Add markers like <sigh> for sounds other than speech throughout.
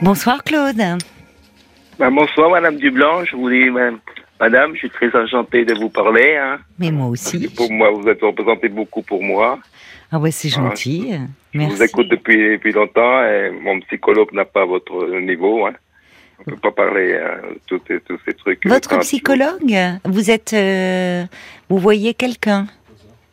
Bonsoir Claude. Ben, bonsoir Madame Dublanc, je vous dis ben, Madame, je suis très enchanté de vous parler. Hein. Mais moi aussi. Pour moi, vous êtes représenté beaucoup pour moi. Ah ouais, c'est gentil. Je Merci. vous écoute depuis, depuis longtemps et mon psychologue n'a pas votre niveau. Hein. On peut pas parler hein, de tous ces- tous ces trucs. Votre psychologue, vous êtes, euh, vous voyez quelqu'un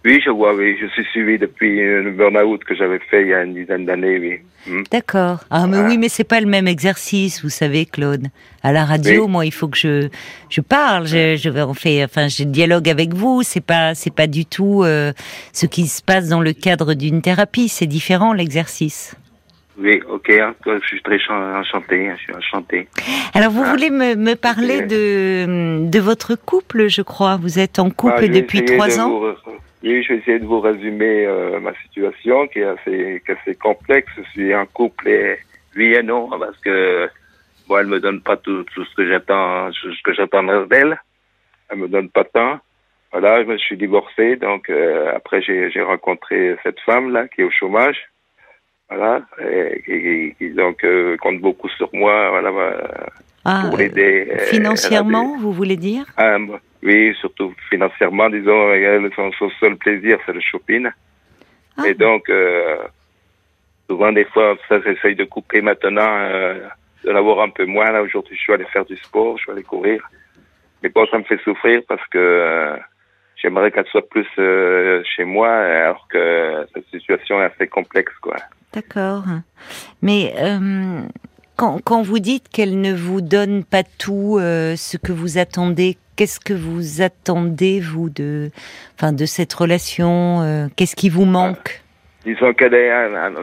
Oui, je vois, oui. Je suis suivi depuis euh, le burn-out que j'avais fait il y a une dizaine d'années, oui. Hmm. D'accord. Ah mais oui, mais c'est pas le même exercice, vous savez, Claude. À la radio, Oui. moi, il faut que je je parle, je je on fait, enfin, je dialogue avec vous. C'est pas c'est pas du tout euh, ce qui se passe dans le cadre d'une thérapie. C'est différent l'exercice. Oui, ok. Je suis très chan- enchanté. Je suis enchanté. Alors, vous Ah. voulez me, me parler Oui. de de votre couple, je crois. Vous êtes en couple Ah, vais depuis trois de ans. vous- Oui, je vais essayer de vous résumer euh, ma situation qui est assez, qui est assez complexe. Je suis en couple et oui et non parce que bon, elle me donne pas tout, tout ce que j'attends, ce que j'attendrais d'elle. Elle me donne pas tant. Voilà, je me suis divorcé, donc euh, après j'ai rencontré cette femme là qui est au chômage. Voilà, et qui, donc euh, compte beaucoup sur moi. Voilà, Ah, pour l'aider. Financièrement, vous voulez dire? Ah, oui, surtout financièrement, disons, elle, son, son seul plaisir, c'est le shopping. Ah. Et donc, euh, souvent, des fois, ça, j'essaye de couper maintenant, euh, de l'avoir un peu moins. Là, aujourd'hui, je suis allé faire du sport, je suis allé courir. Mais bon, ça me fait souffrir parce que euh, j'aimerais qu'elle soit plus chez moi, alors que cette situation est assez complexe, quoi. D'accord. Mais quand, quand vous dites qu'elle ne vous donne pas tout euh, ce que vous attendez, qu'est-ce que vous attendez vous de, enfin, de cette relation euh, Qu'est-ce qui vous manque? Disons qu'elle est,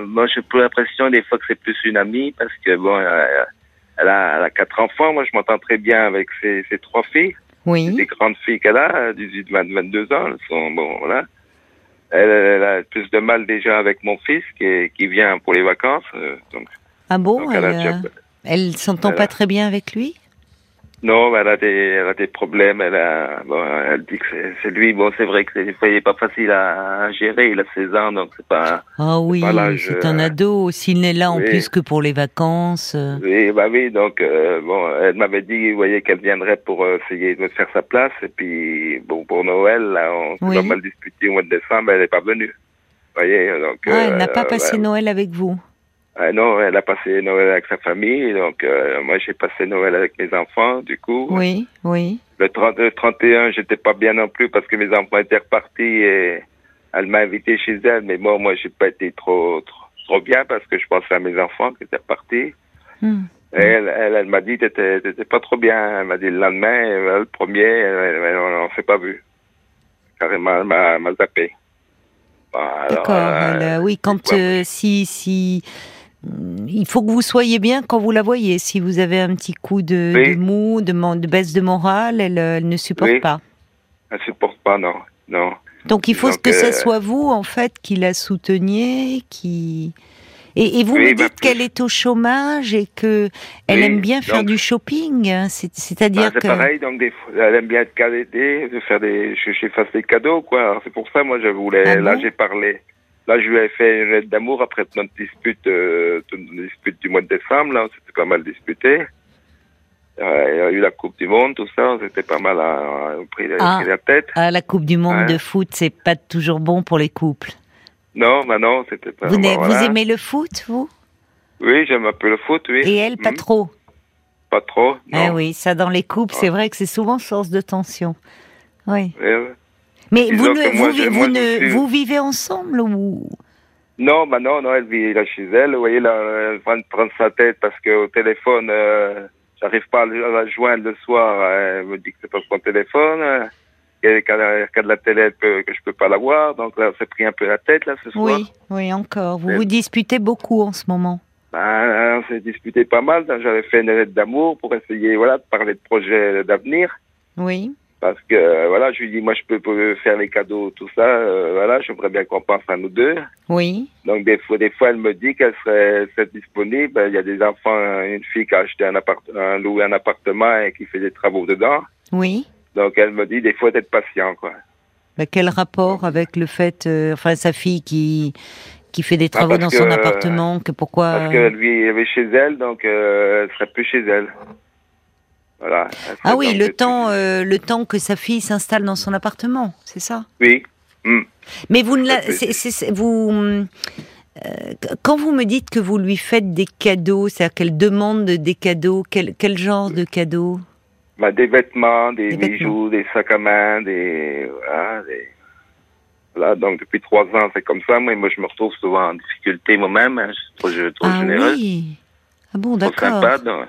moi j'ai plus l'impression des fois que c'est plus une amie parce que bon, elle a, elle a quatre enfants. Moi je m'entends très bien avec ses, ses trois filles, Oui. des grandes filles qu'elle a, 18, 20, 22 ans. Elles sont bon voilà. Elle, elle a plus de mal déjà avec mon fils qui, est- qui vient pour les vacances. euh, donc, Ah bon donc Elle, euh, elle s'entend pas a- très bien avec lui? Non, elle a des, elle a des problèmes. Elle a, bon, elle dit que c'est- lui. Bon, c'est vrai que c'est- pas facile à, à gérer. Il a 16 ans, donc c'est pas. Ah oui, c'est un euh, ado. S'il n'est là en plus que pour les vacances. euh, Oui, bah oui, donc euh, bon, elle m'avait dit, vous voyez, qu'elle viendrait pour essayer de me faire sa place. Et puis, bon, pour Noël, là, on s'est Oui. pas mal disputé au mois de décembre, elle n'est pas venue. Vous voyez, donc. Ah, elle n'a pas passé. Noël avec vous. Ah, non, elle a passé Noël avec sa famille, donc euh, moi j'ai passé Noël avec mes enfants, du coup. Oui, oui. Le, 30, le 31, j'étais pas bien non plus parce que mes enfants étaient repartis et elle m'a invité chez elle, mais moi, moi, j'ai pas été trop, trop, trop bien parce que je pensais à mes enfants qui étaient repartis. Hmm. Et elle, elle, elle m'a dit, t'étais, t'étais pas trop bien. Elle m'a dit le lendemain, euh, le premier, euh, euh, on, on s'est pas vu. Carrément, elle m'a, m'a zappé. Bon, D'accord. euh, euh, oui, quand euh, si si il faut que vous soyez bien quand vous la voyez. Si vous avez un petit coup de, Oui. de mou, de, baisse de morale, elle, euh, elle ne supporte Oui. pas. elle supporte pas, non, non. Donc il faut Donc, que euh, ce soit vous en fait qui la souteniez, qui et, et vous Oui, me bah, dites qu'elle est au chômage et que elle Oui, aime bien faire donc- du shopping. hein. C'est- Bah, C'est-à-dire c'est que pareil, donc des fois, elle aime bien être cadettée, de faire des, je, je fasse des cadeaux, quoi. C'est pour ça, moi, je voulais, Ah là, bon? j'ai parlé. Là, je lui ai fait une lettre d'amour après notre dispute, euh, dispute du mois de décembre, là, on s'était pas mal disputé. Euh, il y a eu la Coupe du Monde, tout ça, on s'était pas mal à, à- pris, Ah. pris la tête. à la Coupe du Monde Ouais. de foot, c'est pas toujours bon pour les couples. Non, bah non, c'était pas. Vous, voilà. vous aimez le foot, vous? Oui, j'aime un peu le foot, oui. Et elle, pas Mhm. trop? Pas trop, non. Ah oui, ça dans les couples, c'est Ouais. vrai que c'est souvent source de tension. Oui. Euh, Mais vous, que ne, moi, vous, je- vi- moi, vous je ne, suis- vous vivez ensemble ou? Non, bah non, non, elle vit là chez elle. Vous voyez, là, elle va prendre sa tête parce qu'au téléphone, euh, j'arrive pas à la joindre le soir. Elle me dit que c'est pas son téléphone. euh, Qu'elle qu'elle regarde la télé, que je peux pas la voir. Donc là, on s'est pris un peu la tête, là, ce soir. Oui, oui, encore. Vous vous disputez beaucoup en ce moment. Ben, on s'est disputé pas mal. J'avais fait une lettre d'amour pour essayer, voilà, de parler de projets d'avenir. Oui. Parce que, euh, voilà, je lui dis, moi, je peux, peux faire les cadeaux, tout ça. euh, voilà, j'aimerais bien qu'on pense à nous deux. Oui. Donc des fois, des fois, elle me dit qu'elle serait, serait disponible. Il y a des enfants, une fille qui a acheté un appartement, loué un appartement et qui fait des travaux dedans. Oui. Donc elle me dit des fois d'être patient, quoi. Mais quel rapport avec le fait, euh, enfin, sa fille qui qui fait des travaux parce dans son appartement, que pourquoi Parce qu'elle vit chez elle, donc euh, elle serait plus chez elle. Voilà. Ah oui, le temps, euh, le temps que sa fille s'installe dans son appartement, c'est ça? Oui. Hmm. Mais vous ne la, vous, euh, quand vous me dites que vous lui faites des cadeaux, c'est-à-dire qu'elle demande des cadeaux, quel, quel genre de cadeaux? Bah, des vêtements, des, Des bijoux, des sacs à main, des voilà, des- voilà, donc depuis trois ans, c'est comme ça. Moi, moi, je me retrouve souvent en difficulté moi-même. Hein. Je suis trop, trop Ah généreux, oui. Ah bon, trop d'accord. sympa. Donc,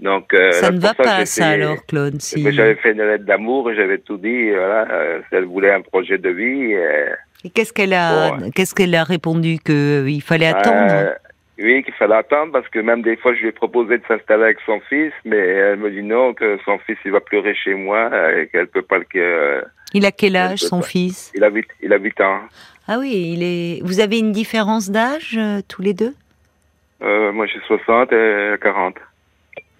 donc, euh, Ça ne va pas ça alors, Claude. Si... J'avais fait une lettre d'amour j'avais tout dit. Voilà, euh, elle voulait un projet de vie. euh, Et qu'est-ce qu'elle a, Bon, qu'est-ce qu'elle a répondu que il fallait attendre euh, oui, qu'il fallait attendre parce que même des fois, je lui ai proposé de s'installer avec son fils, mais elle me dit non, que son fils il va pleurer chez moi euh, et qu'elle peut pas le. euh, Il a quel âge, son pas. fils il a huit, il a huit ans. Ah oui, il est. Vous avez une différence d'âge euh, tous les deux? Euh, moi, j'ai 60 et elle a 40.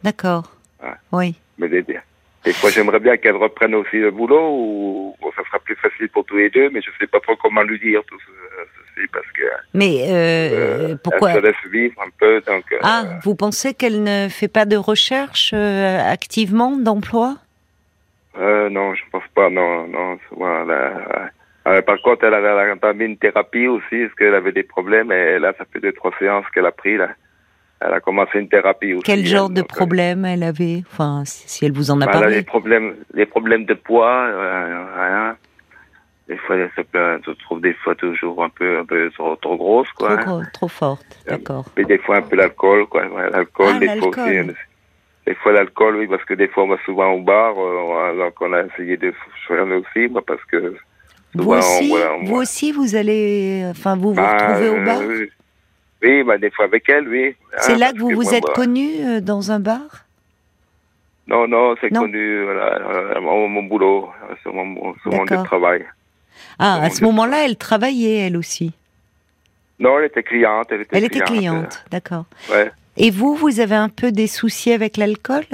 D'accord. Ouais. Oui. Mais des, des fois, j'aimerais bien qu'elle reprenne aussi le boulot ou bon, ça sera plus facile pour tous les deux, mais je sais pas trop comment lui dire tout ce- ceci parce que Mais euh, euh, pourquoi elle se laisse vivre un peu. Donc, euh, Ah, vous pensez qu'elle ne fait pas de recherche activement d'emploi? Non, je pense pas. Non, non. Voilà. Euh, par contre, elle a, elle a entamé une thérapie aussi, parce qu'elle avait des problèmes. Et là, ça fait deux, trois séances qu'elle a pris. Là. Elle a commencé une thérapie aussi. Quel genre de problème elle avait Enfin, si elle vous en a Bah, elle a parlé. des problèmes, des problèmes de poids, euh, rien. Des fois, elle se, plaint- se trouve des fois toujours un peu, un peu trop, trop grosse, Trop, quoi. gros, trop forte, Euh, d'accord. Et des fois un peu l'alcool, quoi. L'alcool, Ah, des fois aussi. euh, Des fois l'alcool, oui, parce que des fois on va souvent au bar, euh, donc on a essayé de faire aussi, moi, parce que Vous souvent on aussi, on vous aussi, vous allez, enfin, vous vous Bah, retrouvez au bar? euh, Oui, bah, des fois avec elle, oui. C'est Hein, là que vous vous moi, êtes moi- connu euh, dans un bar? Non, non, c'est connu, voilà, euh, mon, mon boulot, euh, sur mon, sur mon lieu de travail. Ah, à ce moment-là, elle travaillait elle aussi? Non, elle était cliente, elle était Elle cliente. cliente, d'accord. euh, ouais. Et vous, vous avez un peu des soucis avec l'alcool?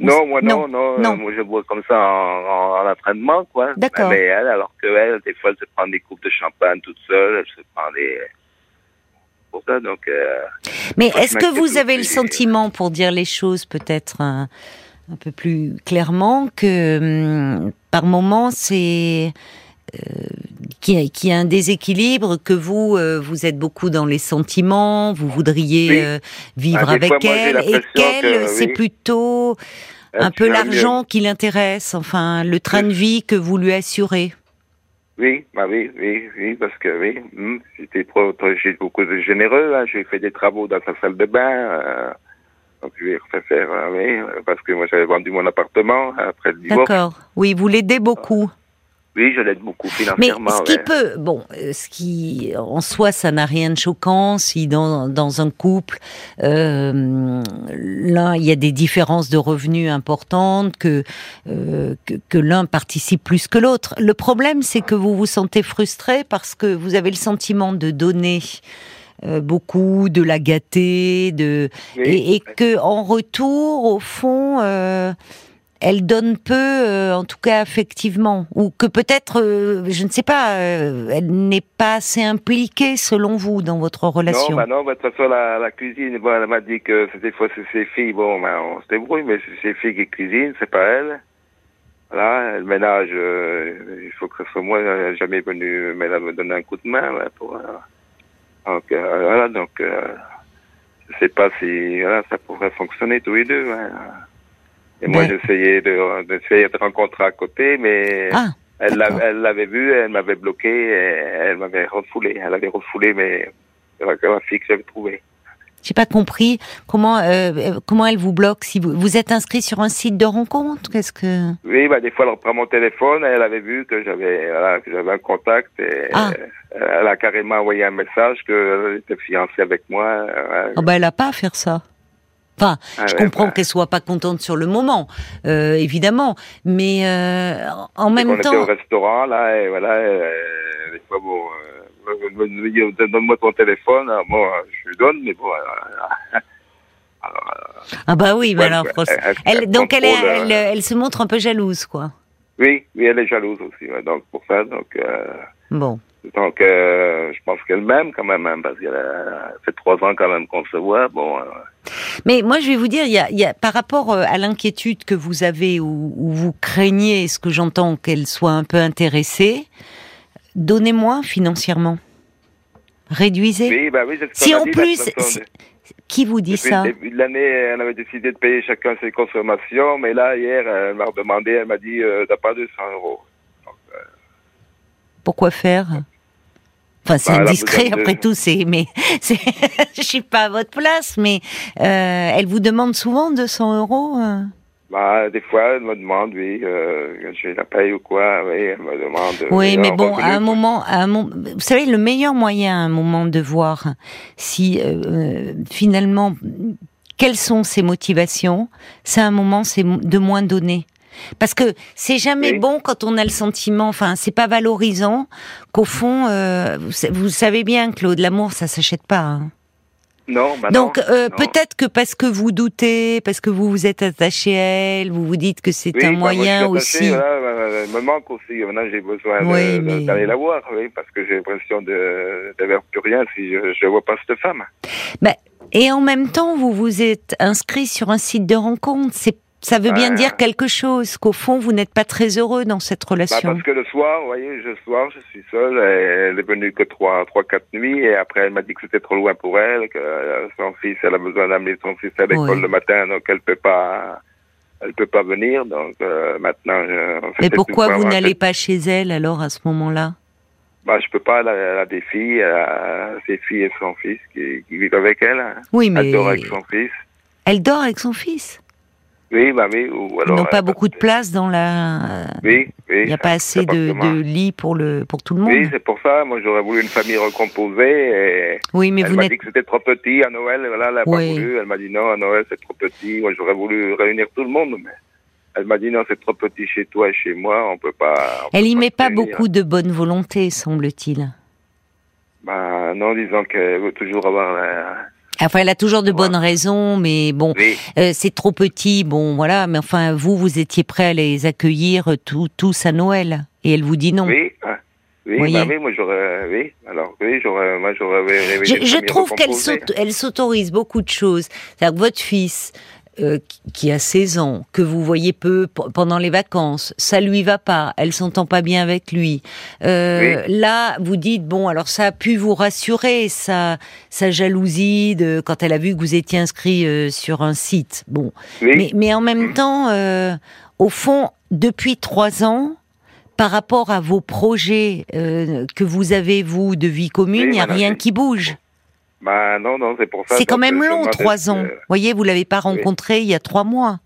Non, moi Non, non, non, non. euh, moi je bois comme ça en, en, en entraînement, quoi. D'accord. Mais elle, alors que elle, des fois, elle se prend des coupes de champagne toute seule, elle se prend des... Pour ça, donc... Euh... Mais est-ce que vous avez le aussi. sentiment, pour dire les choses peut-être un, un peu plus clairement, que hum, par moment c'est euh, qu'il y, a- un déséquilibre, que vous euh, vous êtes beaucoup dans les sentiments, vous voudriez Oui. euh, vivre Ah, avec fois, elle, et qu'elle que, c'est plutôt un peu l'argent qui l'intéresse, enfin le train de vie que vous lui assurez. Oui, bah oui, oui, oui, parce que oui, hum, j'étais j'ai beaucoup de généreux, hein, j'ai fait des travaux dans sa salle de bain, euh, donc je lui ai refait faire, euh, oui, parce que moi j'avais vendu mon appartement après le divorce. D'accord. Oui, vous l'aidez beaucoup. Oui, je l'aide beaucoup Mais financièrement. ce qui ouais. peut, bon, euh, ce qui en soi, ça n'a rien de choquant si dans, dans un couple, euh, l'un, il y a des différences de revenus importantes, que, euh, que, que l'un participe plus que l'autre. Le problème, c'est que vous vous sentez frustré parce que vous avez le sentiment de donner beaucoup, de la gâter, de, Oui. et, et que en retour, au fond, euh, elle donne peu, euh, en tout cas affectivement, ou que peut-être, euh, je ne sais pas, euh, elle n'est pas assez impliquée selon vous dans votre relation. Non, bah non, bah, de toute façon, la, cuisine, bon, elle m'a dit que des fois c'est ses filles, bon, ben, on se débrouille, mais c'est ses filles qui cuisinent, c'est pas elle. Voilà, le ménage, euh, il faut que ce soit moi, elle jamais venue, mais elle me donner un coup de main, pour, euh, donc, euh, voilà, donc, euh, je sais pas si, voilà, ça pourrait fonctionner tous les deux, ouais. Et moi, Ben- j'essayais de, d'essayer de rencontrer à côté, mais Ah, elle d'accord. l'a- elle l'avait vu, elle m'avait bloqué, elle m'avait refoulé. Elle avait refoulé mais la, la fille que j'avais trouvée. j'ai pas compris comment euh, euh, comment elle vous bloque si vous vous êtes inscrit sur un site de rencontre. Qu'est-ce que Oui, bah, des fois, elle reprend mon téléphone, et elle avait vu que j'avais voilà, que j'avais un contact, et Ah. euh, elle a carrément envoyé un message qu'elle était fiancée avec moi. oh, bah elle a pas à faire ça. Enfin, Ah je ouais, comprends bah. qu'elle soit pas contente sur le moment, euh, évidemment, mais euh, en on même était temps, au restaurant, là, et voilà, euh, des fois, bon, euh, donne-moi ton téléphone, bon, je lui donne, mais bon, euh, alors, ah bah oui, mais Ouais, alors, ouais, elle- elle, donc elle, est, elle, euh, elle se montre un peu jalouse, quoi. oui, oui, elle est jalouse aussi, donc pour ça, donc, euh, Bon. Donc, euh, je pense qu'elle m'aime quand même, hein, parce qu'elle a fait trois ans quand même qu'on se voit. Bon. Euh, Mais moi, je vais vous dire, il y a, il y a par rapport euh, à l'inquiétude que vous avez ou, ou vous craignez, ce que j'entends, qu'elle soit un peu intéressée, donnez-moi financièrement. Réduisez. oui, bah oui, Si en dit, plus, si- qui vous dit Depuis ça le début de l'année, elle avait décidé de payer chacun ses consommations, mais là, hier, elle m'a demandé, elle m'a dit, euh, t'as pas 200 euros. Pourquoi faire Enfin, c'est Bah, indiscret après tout. C'est, mais <laughs> je suis pas à votre place, mais euh, elle vous demande souvent 200 euros. euh Bah, des fois, elle me demande, oui, euh, je la paye ou quoi, oui, elle me demande. Oui, euh, mais on bon, à un moment, à un moment, vous savez, le meilleur moyen à un moment de voir si euh, finalement quelles sont ses motivations, c'est un moment, c'est de moins donner. Parce que c'est jamais Oui. bon quand on a le sentiment, enfin, c'est pas valorisant qu'au fond, euh, vous, sa- vous savez bien, Claude, l'amour, ça s'achète pas. hein. Non, bah Donc euh, peut-être que parce que vous doutez, parce que vous vous êtes attaché à elle, vous vous dites que c'est Oui, un bah, moi, je suis moyen attaché, aussi. voilà, bah, elle me manque aussi. Maintenant, j'ai besoin Oui, de- mais- d'aller la voir, oui, parce que j'ai l'impression de d'avoir plus rien si je ne vois pas cette femme. Ben, et en même temps, vous vous êtes inscrit sur un site de rencontre. C'est, ça veut bien Ouais. dire quelque chose, qu'au fond, vous n'êtes pas très heureux dans cette Bah, relation. parce que le soir, vous voyez, le soir, je suis seul. et Elle est venue que trois, trois, quatre nuits, et après, elle m'a dit que c'était trop loin pour elle, que euh, son fils, elle a besoin d'amener son fils à l'école Oui. le matin, donc elle peut pas, elle peut pas venir. Donc euh, maintenant, je, Mais pourquoi vous n'allez pas chez elle alors à ce moment-là? Bah, je peux pas. Elle a, elle a des filles, elle a ses filles et son fils qui, qui vivent avec elle. hein. Oui, mais Elle dort avec son fils. elle dort avec son fils? Oui, bah oui. Ou Ils alors. n'ont pas euh, beaucoup de place dans la. Oui, oui. Il n'y a pas assez de, de lits pour le pour tout le monde. Oui, c'est pour ça. Moi, j'aurais voulu une famille recomposée. Et Oui, mais elle vous m'a dit que c'était trop petit à Noël. Voilà, elle n'a Oui. pas voulu. Elle m'a dit non, à Noël, c'est trop petit. Moi, j'aurais voulu réunir tout le monde, mais elle m'a dit non, c'est trop petit chez toi et chez moi. On peut pas. on Elle peut y met se pas réunir. beaucoup de bonne volonté, semble-t-il. Bah, non, disons qu'elle veut toujours avoir. la- Enfin, elle a toujours de bonnes raisons, mais bon, Oui, Euh, c'est trop petit, bon voilà, mais enfin vous, vous étiez prêt à les accueillir euh, tous à Noël, et elle vous dit non. oui. hein. Oui, bah oui, moi j'aurais, oui, alors oui, j'aurais, moi j'aurais Je, je trouve qu'elle s'autorise beaucoup de choses. C'est-à-dire que votre fils, euh, qui- a 16 ans, que vous voyez peu pendant les vacances, ça lui va pas, elle s'entend pas bien avec lui. Euh, Là, vous dites bon, alors ça a pu vous rassurer, sa sa jalousie de quand elle a vu que vous étiez inscrit euh, sur un site. Bon, Oui, Mais, mais en même temps, euh, au fond, depuis trois ans, par rapport à vos projets euh, que vous avez, vous, de vie commune, il Oui, n'y a rien qui bouge. Bah non, non, c'est pour ça. C'est quand même long, trois ans. euh, Vous voyez, vous l'avez pas rencontré il y a trois mois.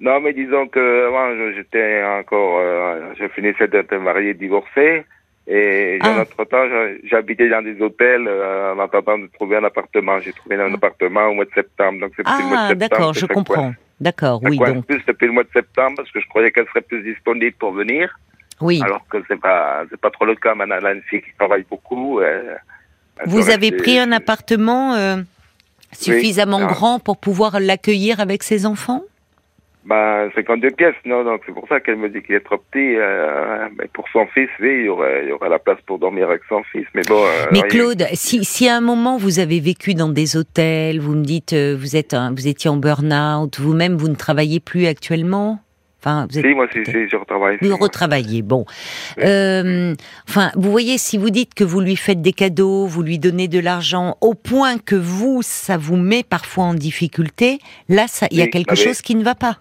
Non, mais disons que avant, j'étais encore, euh, je finissais d'être marié, divorcé, et Ah. entre temps, j'habitais dans des hôtels euh, en attendant de trouver un appartement. J'ai trouvé un appartement au mois de septembre, donc c'est Ah, d'accord, je comprends. D'accord, oui, donc, plus depuis le mois de septembre parce que je croyais qu'elle serait plus disponible pour venir, oui. alors que c'est pas, c'est pas trop le cas. Maintenant, fille qui travaille beaucoup. euh, Vous avez rester- pris un appartement euh, suffisamment ah. grand pour pouvoir l'accueillir avec ses enfants? Bah, 52 pièces, non, donc c'est pour ça qu'elle me dit qu'il est trop petit. euh, mais pour son fils, oui, il y aurait, il y aurait la place pour dormir avec son fils. Mais bon. euh, Mais. Claude, si, si à un moment vous avez vécu dans des hôtels, vous me dites euh, vous êtes un- vous étiez en burn-out, vous-même vous ne travaillez plus actuellement, enfin vous êtes Si, moi, si, si, je retravaille. vous retravaillez. Bon, Euh, enfin vous voyez si vous dites que vous lui faites des cadeaux, vous lui donnez de l'argent au point que vous ça vous met parfois en difficulté, là il y a quelque oui. chose qui ne va pas.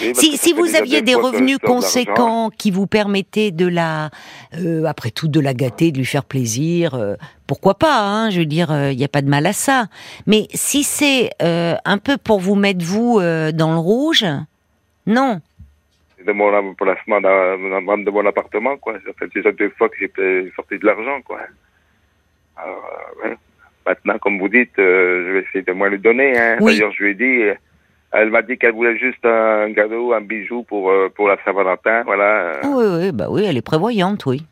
Oui, Si, si vous aviez des revenus conséquents qui vous permettaient de la, euh, après tout, de la gâter, de lui faire plaisir, euh, pourquoi pas hein, Je veux dire, il n'y a pas de mal à ça. Mais si c'est euh, un peu pour vous mettre vous euh, dans le rouge, non. De mon placement dans, dans, de mon appartement, quoi. Ça fait déjà deux fois que j'ai sorti de l'argent, quoi. Alors, euh, ouais. Maintenant, comme vous dites, euh, je vais essayer de moins lui donner. Hein. Oui. D'ailleurs, je lui ai dit, euh, elle m'a dit qu'elle voulait juste un cadeau, un bijou pour pour la Saint-Valentin, voilà. Ah Oui, oui, bah oui, elle est prévoyante, oui.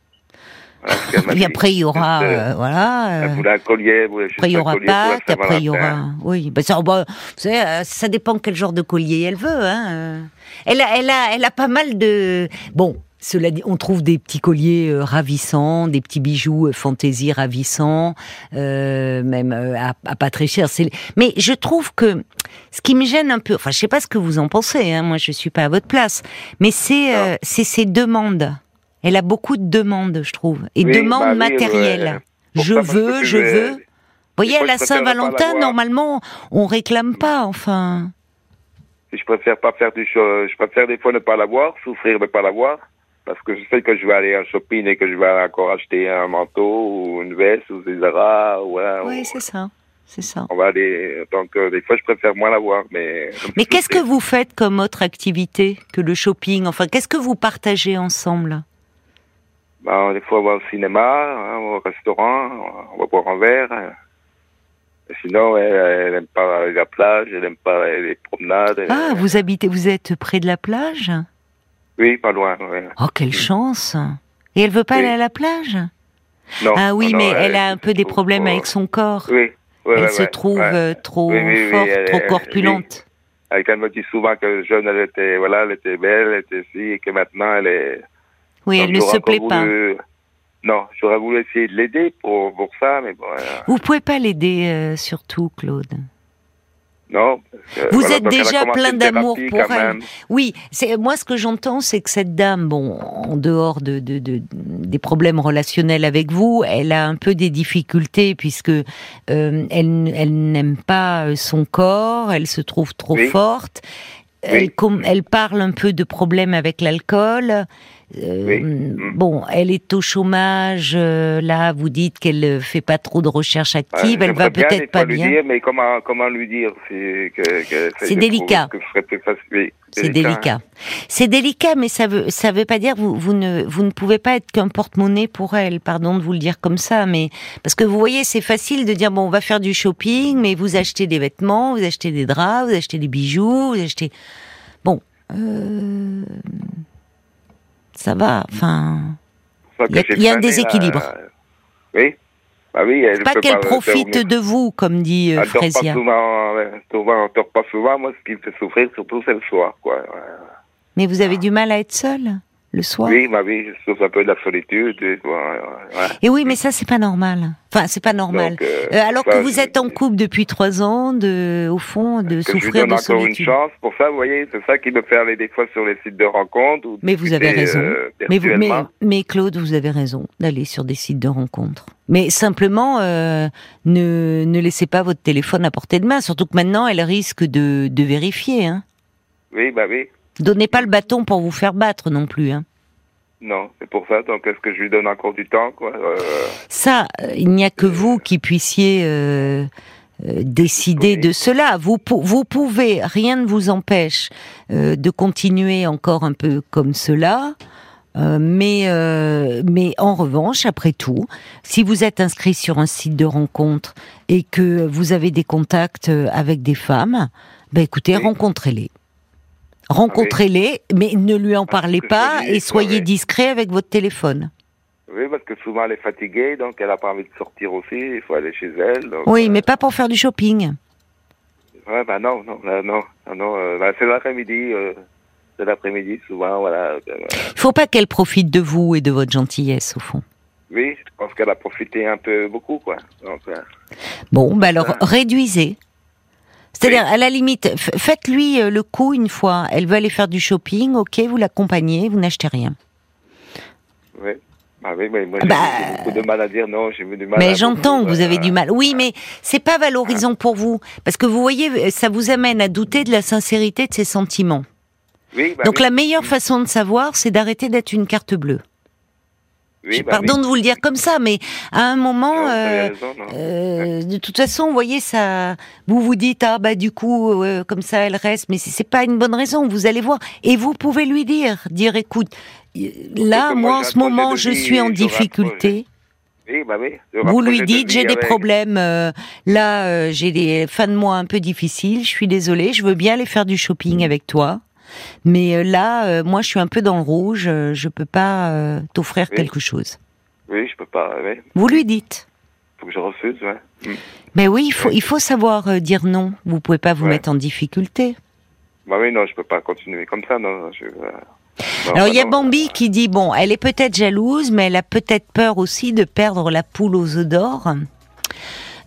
Voilà Et <laughs> après, il y aura, Juste, euh, voilà. Euh, collier, Après, il y aura Pâques, après, il y aura. Oui, bah, ça, bah, vous savez, euh, ça dépend quel genre de collier elle veut. Hein. euh. Elle, a, elle, a, elle a pas mal de. Bon, Cela dit, on trouve des petits colliers euh, ravissants, des petits bijoux euh, fantaisie ravissants, euh, même euh, à, à pas très cher. Mais je trouve que ce qui me gêne un peu, enfin, je sais pas ce que vous en pensez. Hein, moi, je suis pas à votre place, mais c'est euh, c'est ces demandes. Elle a beaucoup de demandes, je trouve, et Oui, demandes bah oui, matérielles. ouais. Je veux, je veux. Vous voyez, à la ne Saint-Valentin, normalement, on réclame pas, enfin. Je préfère pas faire du je préfère des fois ne pas l'avoir, souffrir de pas l'avoir, parce que je sais que je vais aller en shopping et que je vais encore acheter un manteau ou une veste ou des Zara ou voilà. Oui, ou- c'est ça, c'est ça. on va aller, donc euh, des fois je préfère moins l'avoir, mais. <laughs> Mais qu'est-ce que vous faites comme autre activité que le shopping? Enfin, qu'est-ce que vous partagez ensemble? Bah, des fois on va au cinéma, hein, au restaurant, on va boire un verre. hein. Sinon, elle, elle aime pas la plage, elle aime pas les promenades. elle- Ah, vous habitez, vous êtes près de la plage? Oui, pas loin. Oh, quelle chance Et elle veut pas Oui. aller à la plage? Non, Ah oui, non, mais elle a un peu des problèmes avec son corps. Oui. ouais, elle se trouve trop Oui, oui, oui, forte, trop corpulente. Elle elle me dit souvent que jeune, elle était, voilà, elle était belle, elle était ci, et que maintenant, elle est. Oui, Donc, elle ne se plaît pas. Non, j'aurais voulu essayer de l'aider pour, pour ça, mais bon. euh, Vous pouvez pas l'aider, euh, surtout, Claude. non. que, Vous voilà, êtes elle déjà plein d'amour pour elle. même. Oui, c'est moi ce que j'entends, c'est que cette dame, bon, en dehors de, de- de- des problèmes relationnels avec vous, elle a un peu des difficultés puisque euh, elle, elle n'aime pas euh, son corps, elle se trouve trop Oui. forte. Elle, com- elle parle un peu de problèmes avec l'alcool. Euh, Oui. Mm. Bon, elle est au chômage. euh, là, vous dites qu'elle euh, fait pas trop de recherche active. elle va peut-être pas lui bien. Dire, mais comment, comment lui dire? C'est que, délicat. C'est délicat. C'est délicat, mais ça veut ça veut pas dire vous vous ne vous ne pouvez pas être qu'un porte-monnaie pour elle. Pardon de vous le dire comme ça, mais parce que vous voyez, c'est facile de dire bon, on va faire du shopping, mais vous achetez des vêtements, vous achetez des draps, vous achetez des bijoux, vous achetez bon. Euh... Ça va, enfin. Il y a- un déséquilibre. Oui. Bah oui, elle Pas qu'elle pas profite de vous, comme dit euh, Frésia. euh, elle pas souvent. Moi, ce qui me fait souffrir, surtout, c'est le soir, quoi. Mais vous avez du mal à être seule? Le soir. Oui, bah oui, je souffre un peu de la solitude. et, ouais, oui, mais ça c'est pas normal. Enfin, c'est pas normal. Donc, euh, Euh, alors ça, que vous je- êtes en couple depuis trois ans, de, au fond, de que je souffrir donne de encore une solitude. chance. Pour ça, vous voyez, c'est ça qui me fait aller des fois sur les sites de rencontres. ou Mais vous avez raison. euh, Mais, vous, mais, virtuellement. mais Claude, vous avez raison d'aller sur des sites de rencontres. Mais simplement, ne, ne laissez pas votre téléphone à portée de main, surtout que maintenant, elle risque de, de vérifier. Hein. Oui, bah oui. Donnez pas le bâton pour vous faire battre non plus. Hein. Non, c'est pour ça. Donc, est-ce que je lui donne encore du temps, quoi euh, Ça, euh, il n'y a que vous qui puissiez euh, euh, décider Oui. de cela. Vous, pou- vous pouvez, rien ne vous empêche de continuer encore un peu comme cela. Mais, mais en revanche, après tout, si vous êtes inscrit sur un site de rencontre et que vous avez des contacts avec des femmes, ben écoutez, Oui. rencontrez-les. Rencontrez-les, mais ne lui en parlez pas et soyez discret avec votre téléphone. Oui, parce que souvent, elle est fatiguée, donc elle a pas envie de sortir aussi. Il faut aller chez elle. donc, Oui, euh, mais pas pour faire du shopping. Ouais, bah non, non, là, non, non, euh, bah, c'est l'après-midi, euh, c'est l'après-midi souvent, voilà. euh, Il faut pas qu'elle profite de vous et de votre gentillesse, au fond. oui, je pense qu'elle a profité un peu beaucoup, quoi. Donc, euh, Bon, bah alors réduisez. C'est-à-dire, à la limite, faites-lui euh, le coup une fois. Elle veut aller faire du shopping, ok, vous l'accompagnez, vous n'achetez rien. oui. Bah oui, mais moi j'ai Bah, j'ai beaucoup de mal à dire non, j'ai eu du mal à Mais j'entends que vous euh, avez du mal. Oui, mais c'est pas valorisant pour vous. Parce que vous voyez, ça vous amène à douter de la sincérité de ses sentiments. Oui, bah Donc oui, la meilleure façon de savoir, c'est d'arrêter d'être une carte bleue. Oui, bah Pardon oui. de vous le dire comme ça, mais à un moment, Non, euh, raison. Euh, de toute façon, vous voyez, ça, vous vous dites, ah bah du coup, euh, comme ça, elle reste, mais c'est pas une bonne raison. Vous allez voir, et vous pouvez lui dire, dire, écoute, là, moi, moi, en ce moment, je suis en difficulté. Oui, bah oui. Vous lui dites, j'ai des avec- problèmes, euh, là, euh, j'ai des fins de mois un peu difficiles. Je suis désolée, je veux bien aller faire du shopping avec toi. Mais euh, là, euh, moi, je suis un peu dans le rouge. euh, je peux pas euh, t'offrir Oui. quelque chose. Oui, je peux pas, oui. Vous lui dites. Faut que je refuse, ouais. Hmm. Mais oui, il faut, il faut savoir euh, dire non. Vous pouvez pas vous Ouais. mettre en difficulté. Bah oui, non, je peux pas continuer comme ça, non. Je, Alors il y a Bambi qui dit bon, elle est peut-être jalouse, mais elle a peut-être peur aussi de perdre la poule aux œufs d'or.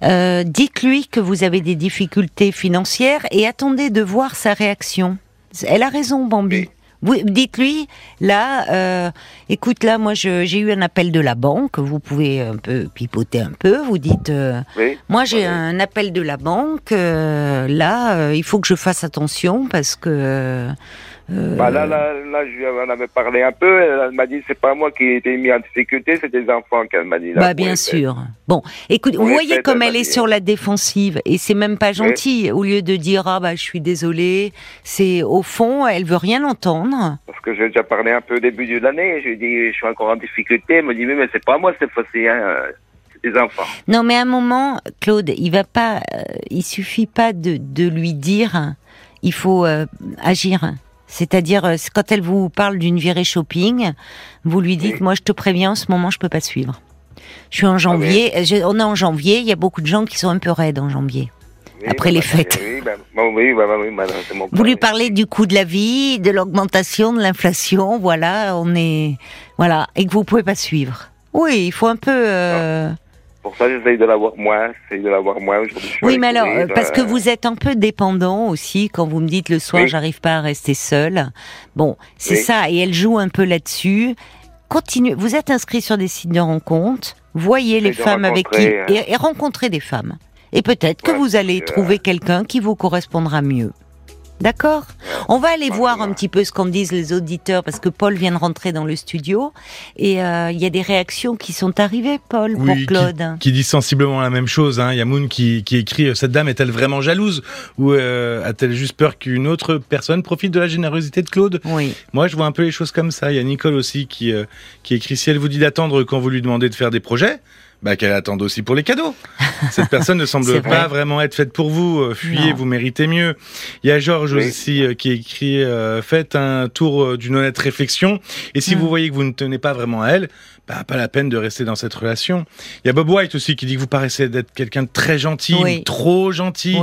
Euh, dites-lui que vous avez des difficultés financières et attendez de voir sa réaction. Elle a raison, Bambi. Dites-lui là, euh, écoute là, moi j'ai eu un appel de la banque. Vous pouvez un peu pipoter un peu. Vous dites, euh, moi j'ai un appel de la banque. là, il faut que je fasse attention parce que euh, bah là, là, là, je lui en avais parlé un peu. Elle, m'a dit c'est pas moi qui ai été mis en difficulté, c'est des enfants qu'elle m'a dit. bah bien sûr. Bon, écoute, vous voyez comme elle, est sur la défensive et c'est même pas gentil. Au lieu de dire ah bah je suis désolée, c'est au fond elle veut rien entendre. Parce que j'ai déjà parlé un peu au début de l'année. Je lui ai dit je suis encore en difficulté. Elle me dit mais, mais c'est pas moi cette fois-ci. Hein. des enfants. Non, mais à un moment, Claude, il va pas, euh, il suffit pas de, de lui dire, il faut euh, agir. C'est-à-dire, euh, quand elle vous parle d'une virée shopping, vous lui dites, moi je te préviens, en ce moment je peux pas suivre. Je suis en janvier, on est en janvier, il y a beaucoup de gens qui sont un peu raides en janvier. Après les fêtes. vous lui parlez du coût de la vie, de l'augmentation, de l'inflation, voilà, on est, voilà, et que vous pouvez pas suivre. Oui, il faut un peu. Euh, pour ça, j'essaye de l'avoir moins, j'essaye de l'avoir moins aujourd'hui. Oui, mais alors, parce que vous êtes un peu dépendant aussi, quand vous me dites le soir, j'arrive pas à rester seul. Bon, c'est ça, et elle joue un peu là-dessus. Continuez, vous êtes inscrit sur des sites de rencontres, voyez les femmes avec qui, hein. et, rencontrez des femmes. Et peut-être que vous allez trouver quelqu'un qui vous correspondra mieux. D'accord? On va aller voir un petit peu ce qu'en disent les auditeurs parce que Paul vient de rentrer dans le studio et euh, il y a des réactions qui sont arrivées, Paul, pour Claude. Qui, dit sensiblement la même chose. Hein. Il y a Moon qui, écrit euh, Cette dame est-elle vraiment jalouse? Ou euh, a-t-elle juste peur qu'une autre personne profite de la générosité de Claude? Oui. Moi, je vois un peu les choses comme ça. Il y a Nicole aussi qui, qui écrit Si elle vous dit d'attendre quand vous lui demandez de faire des projets, bah, qu'elle attende aussi pour les cadeaux. <laughs> Cette personne ne semble pas vraiment être faite pour vous. Euh, fuyez, vous méritez mieux. Il y a Georges aussi euh, qui écrit euh, Faites un tour d'une honnête réflexion. Et si mm. vous voyez que vous ne tenez pas vraiment à elle, bah, pas la peine de rester dans cette relation. Il y a Bob White aussi qui dit que vous paraissez d'être quelqu'un de très gentil, trop gentil.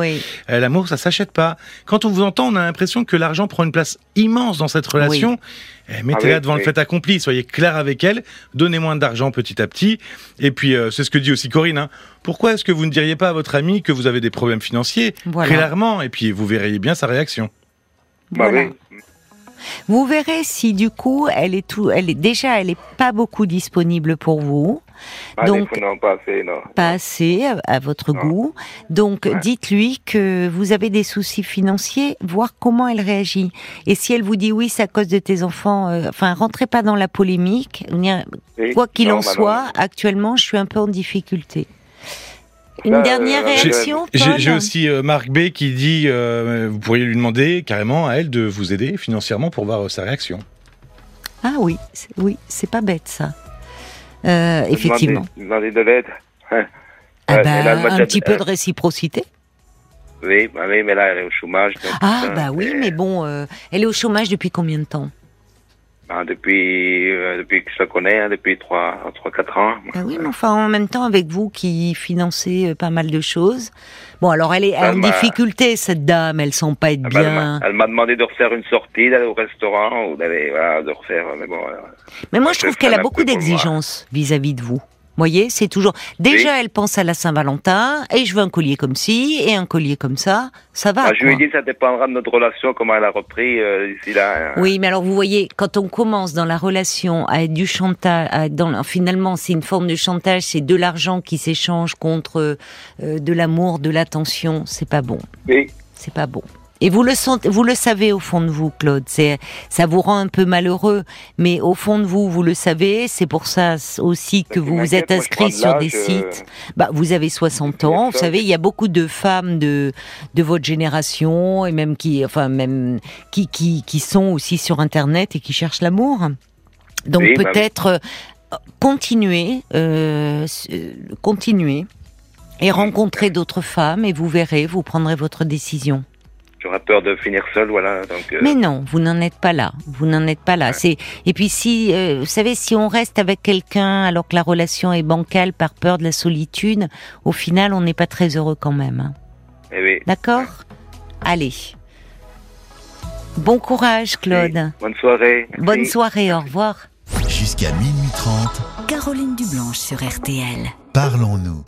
L'amour, ça s'achète pas. Quand on vous entend, on a l'impression que l'argent prend une place immense dans cette relation. Eh, mettez-la ah devant le fait accompli, soyez clair avec elle, donnez moins d'argent petit à petit. Et puis, euh, c'est ce que dit aussi Corinne. Hein. Pourquoi est-ce que vous ne diriez pas à votre ami que vous avez des problèmes financiers Clairement, et puis vous verriez bien sa réaction. Bah vous verrez si du coup elle est tout, elle est déjà elle est pas beaucoup disponible pour vous. Donc non, pas assez, non. Pas assez à, votre goût. Donc dites-lui que vous avez des soucis financiers, voir comment elle réagit. Et si elle vous dit oui, c'est à cause de tes enfants, euh, enfin rentrez pas dans la polémique. Quoi qu'il en bah soit, actuellement je suis un peu en difficulté. Une bah, dernière euh, réaction J'ai aussi euh, Marc B qui dit euh, vous pourriez lui demander carrément à elle de vous aider financièrement pour voir sa réaction. Ah oui, oui, c'est pas bête ça. Effectivement. Demander, de l'aide. <laughs> Ah bah, un petit peu de réciprocité. Oui, bah oui, mais là elle est au chômage. ah bah oui, mais bon, elle est au chômage depuis combien de temps? Ben, depuis, euh, depuis que je la connais, hein, depuis 3-4 ans. Ah oui, mais enfin, en même temps, avec vous qui financez euh, pas mal de choses. Bon, alors elle est en difficulté, cette dame, elle sent pas être ah, bien. Elle m'a demandé de refaire une sortie, d'aller au restaurant, ou d'aller, voilà, de refaire, mais bon. Mais moi, je trouve qu'elle a beaucoup d'exigences vis-à-vis de vous voyez, c'est toujours. Déjà, elle pense à la Saint-Valentin et je veux un collier comme ci et un collier comme ça. Ça va. Ah, je lui ai dit ça dépendra de notre relation, comment elle a repris euh, d'ici là. Oui, mais alors vous voyez, quand on commence dans la relation à être du chantage, dans, finalement, c'est une forme de chantage, c'est de l'argent qui s'échange contre euh, de l'amour, de l'attention. C'est pas bon. Oui. C'est pas bon. Et vous le sentez, vous le savez au fond de vous, Claude. C'est, ça vous rend un peu malheureux, mais au fond de vous, vous le savez. C'est pour ça aussi que vous vous êtes inscrit sur des euh, sites. Bah, vous avez 60 ans. Vous savez, il y a beaucoup de femmes de de votre génération et même qui, enfin même qui qui qui sont aussi sur Internet et qui cherchent l'amour. Donc bah peut-être euh, continuer, euh, continuer et rencontrer d'autres femmes et vous verrez, vous prendrez votre décision. J'aurais peur de finir seul, voilà. Donc, euh. Mais non, vous n'en êtes pas là. Vous n'en êtes pas là. C'est et puis si euh, vous savez si on reste avec quelqu'un alors que la relation est bancale par peur de la solitude, au final on n'est pas très heureux quand même. Hein. Eh oui. D'accord? Allez. Bon courage, Claude. Oui. Bonne soirée. Bonne soirée, au revoir. Jusqu'à minuit 30, Caroline Dublanche sur RTL. parlons-nous.